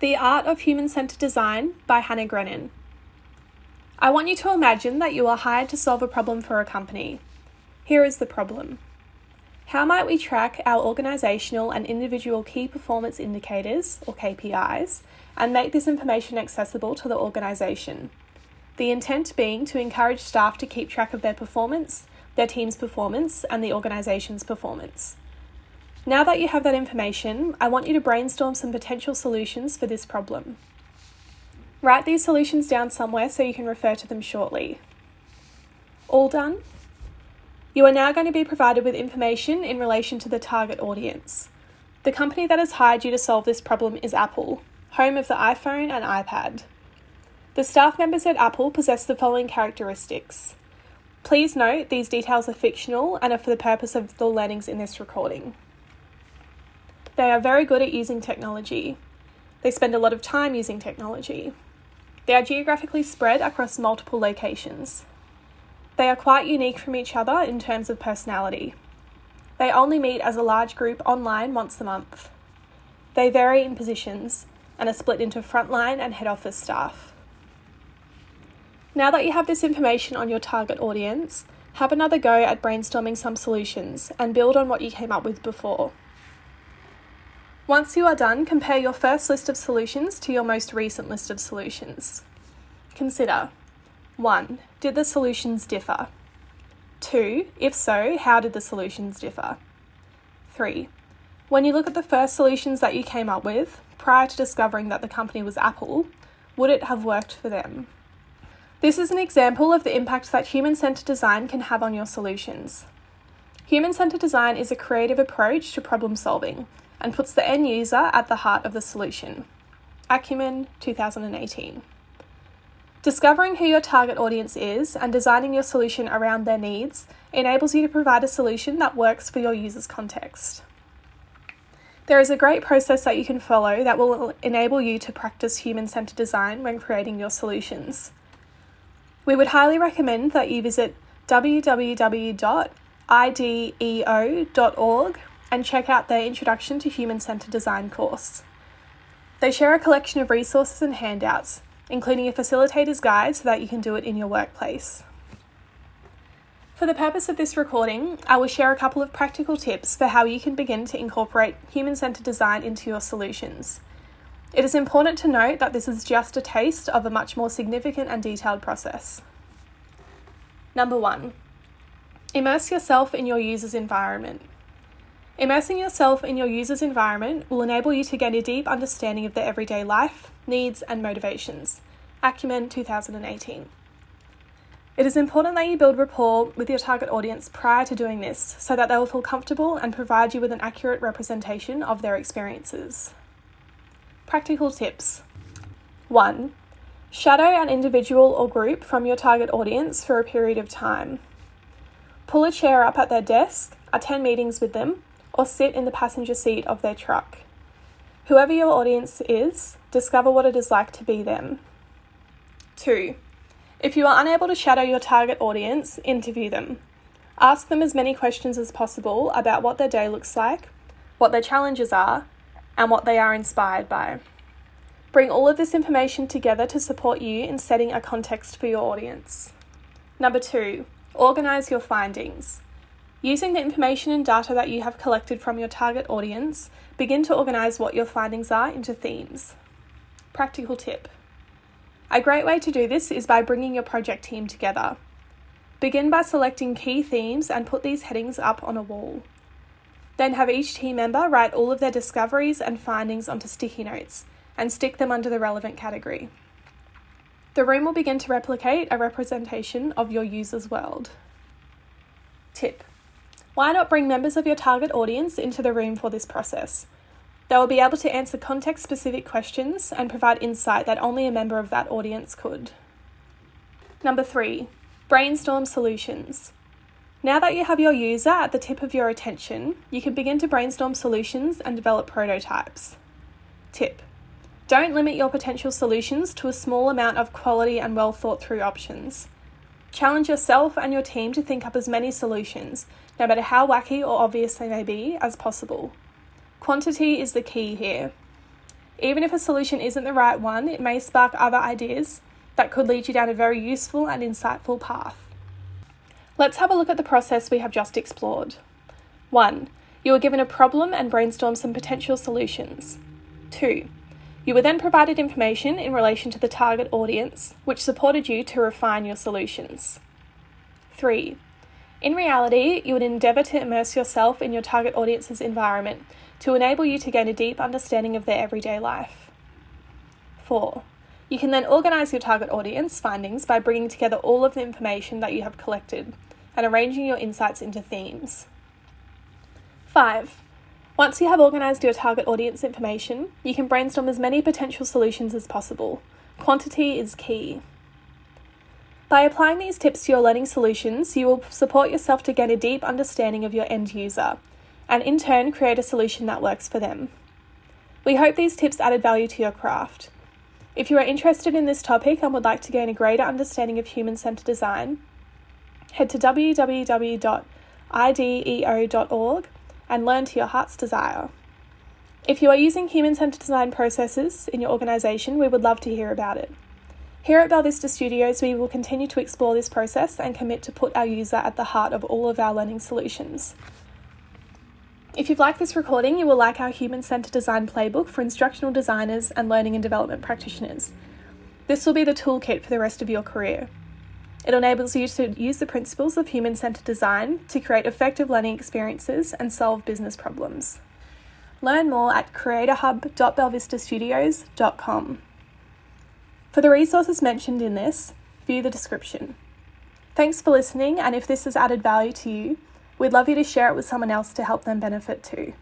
The Art of Human Centered Design by Hannah Grennan. I want you to imagine that you are hired to solve a problem for a company. Here is the problem. How might we track our organisational and individual key performance indicators, or KPIs, and make this information accessible to the organisation? The intent being to encourage staff to keep track of their performance, their team's performance, and the organisation's performance. Now that you have that information, I want you to brainstorm some potential solutions for this problem. Write these solutions down somewhere so you can refer to them shortly. All done? You are now going to be provided with information in relation to the target audience. The company that has hired you to solve this problem is Apple, home of the iPhone and iPad. The staff members at Apple possess the following characteristics. Please note these details are fictional and are for the purpose of the learnings in this recording. They are very good at using technology. They spend a lot of time using technology. They are geographically spread across multiple locations. They are quite unique from each other in terms of personality. They only meet as a large group online once a month. They vary in positions and are split into frontline and head office staff. Now that you have this information on your target audience, have another go at brainstorming some solutions and build on what you came up with before. Once you are done, compare your first list of solutions to your most recent list of solutions. Consider 1. Did the solutions differ? 2. If so, how did the solutions differ? 3. When you look at the first solutions that you came up with, prior to discovering that the company was Apple, would it have worked for them? This is an example of the impact that human centered design can have on your solutions. Human centered design is a creative approach to problem solving and puts the end user at the heart of the solution. Acumen 2018. Discovering who your target audience is and designing your solution around their needs enables you to provide a solution that works for your user's context. There is a great process that you can follow that will enable you to practice human centered design when creating your solutions. We would highly recommend that you visit www.ideo.org and check out their Introduction to Human Centered Design course. They share a collection of resources and handouts, including a facilitator's guide so that you can do it in your workplace. For the purpose of this recording, I will share a couple of practical tips for how you can begin to incorporate human centered design into your solutions. It is important to note that this is just a taste of a much more significant and detailed process. Number one, immerse yourself in your user's environment. Immersing yourself in your user's environment will enable you to gain a deep understanding of their everyday life, needs, and motivations. Acumen 2018. It is important that you build rapport with your target audience prior to doing this so that they will feel comfortable and provide you with an accurate representation of their experiences. Practical tips 1. Shadow an individual or group from your target audience for a period of time. Pull a chair up at their desk, attend meetings with them, or sit in the passenger seat of their truck. Whoever your audience is, discover what it is like to be them. 2. If you are unable to shadow your target audience, interview them. Ask them as many questions as possible about what their day looks like, what their challenges are, and what they are inspired by. Bring all of this information together to support you in setting a context for your audience. Number two, organise your findings. Using the information and data that you have collected from your target audience, begin to organise what your findings are into themes. Practical tip A great way to do this is by bringing your project team together. Begin by selecting key themes and put these headings up on a wall. Then have each team member write all of their discoveries and findings onto sticky notes and stick them under the relevant category. The room will begin to replicate a representation of your user's world. Tip why not bring members of your target audience into the room for this process? They will be able to answer context specific questions and provide insight that only a member of that audience could. Number three, brainstorm solutions. Now that you have your user at the tip of your attention, you can begin to brainstorm solutions and develop prototypes. Tip Don't limit your potential solutions to a small amount of quality and well thought through options. Challenge yourself and your team to think up as many solutions, no matter how wacky or obvious they may be, as possible. Quantity is the key here. Even if a solution isn't the right one, it may spark other ideas that could lead you down a very useful and insightful path. Let's have a look at the process we have just explored. 1. You were given a problem and brainstormed some potential solutions. 2. You were then provided information in relation to the target audience, which supported you to refine your solutions. 3. In reality, you would endeavour to immerse yourself in your target audience's environment to enable you to gain a deep understanding of their everyday life. 4. You can then organise your target audience findings by bringing together all of the information that you have collected and arranging your insights into themes. 5. Once you have organised your target audience information, you can brainstorm as many potential solutions as possible. Quantity is key. By applying these tips to your learning solutions, you will support yourself to gain a deep understanding of your end user and in turn create a solution that works for them. We hope these tips added value to your craft. If you are interested in this topic and would like to gain a greater understanding of human centered design, head to www.ideo.org and learn to your heart's desire. If you are using human centered design processes in your organisation, we would love to hear about it. Here at Belvista Studios, we will continue to explore this process and commit to put our user at the heart of all of our learning solutions. If you've liked this recording, you will like our Human Centered Design Playbook for instructional designers and learning and development practitioners. This will be the toolkit for the rest of your career. It enables you to use the principles of human centered design to create effective learning experiences and solve business problems. Learn more at creatorhub.belvistastudios.com. For the resources mentioned in this, view the description. Thanks for listening, and if this has added value to you, we'd love you to share it with someone else to help them benefit too.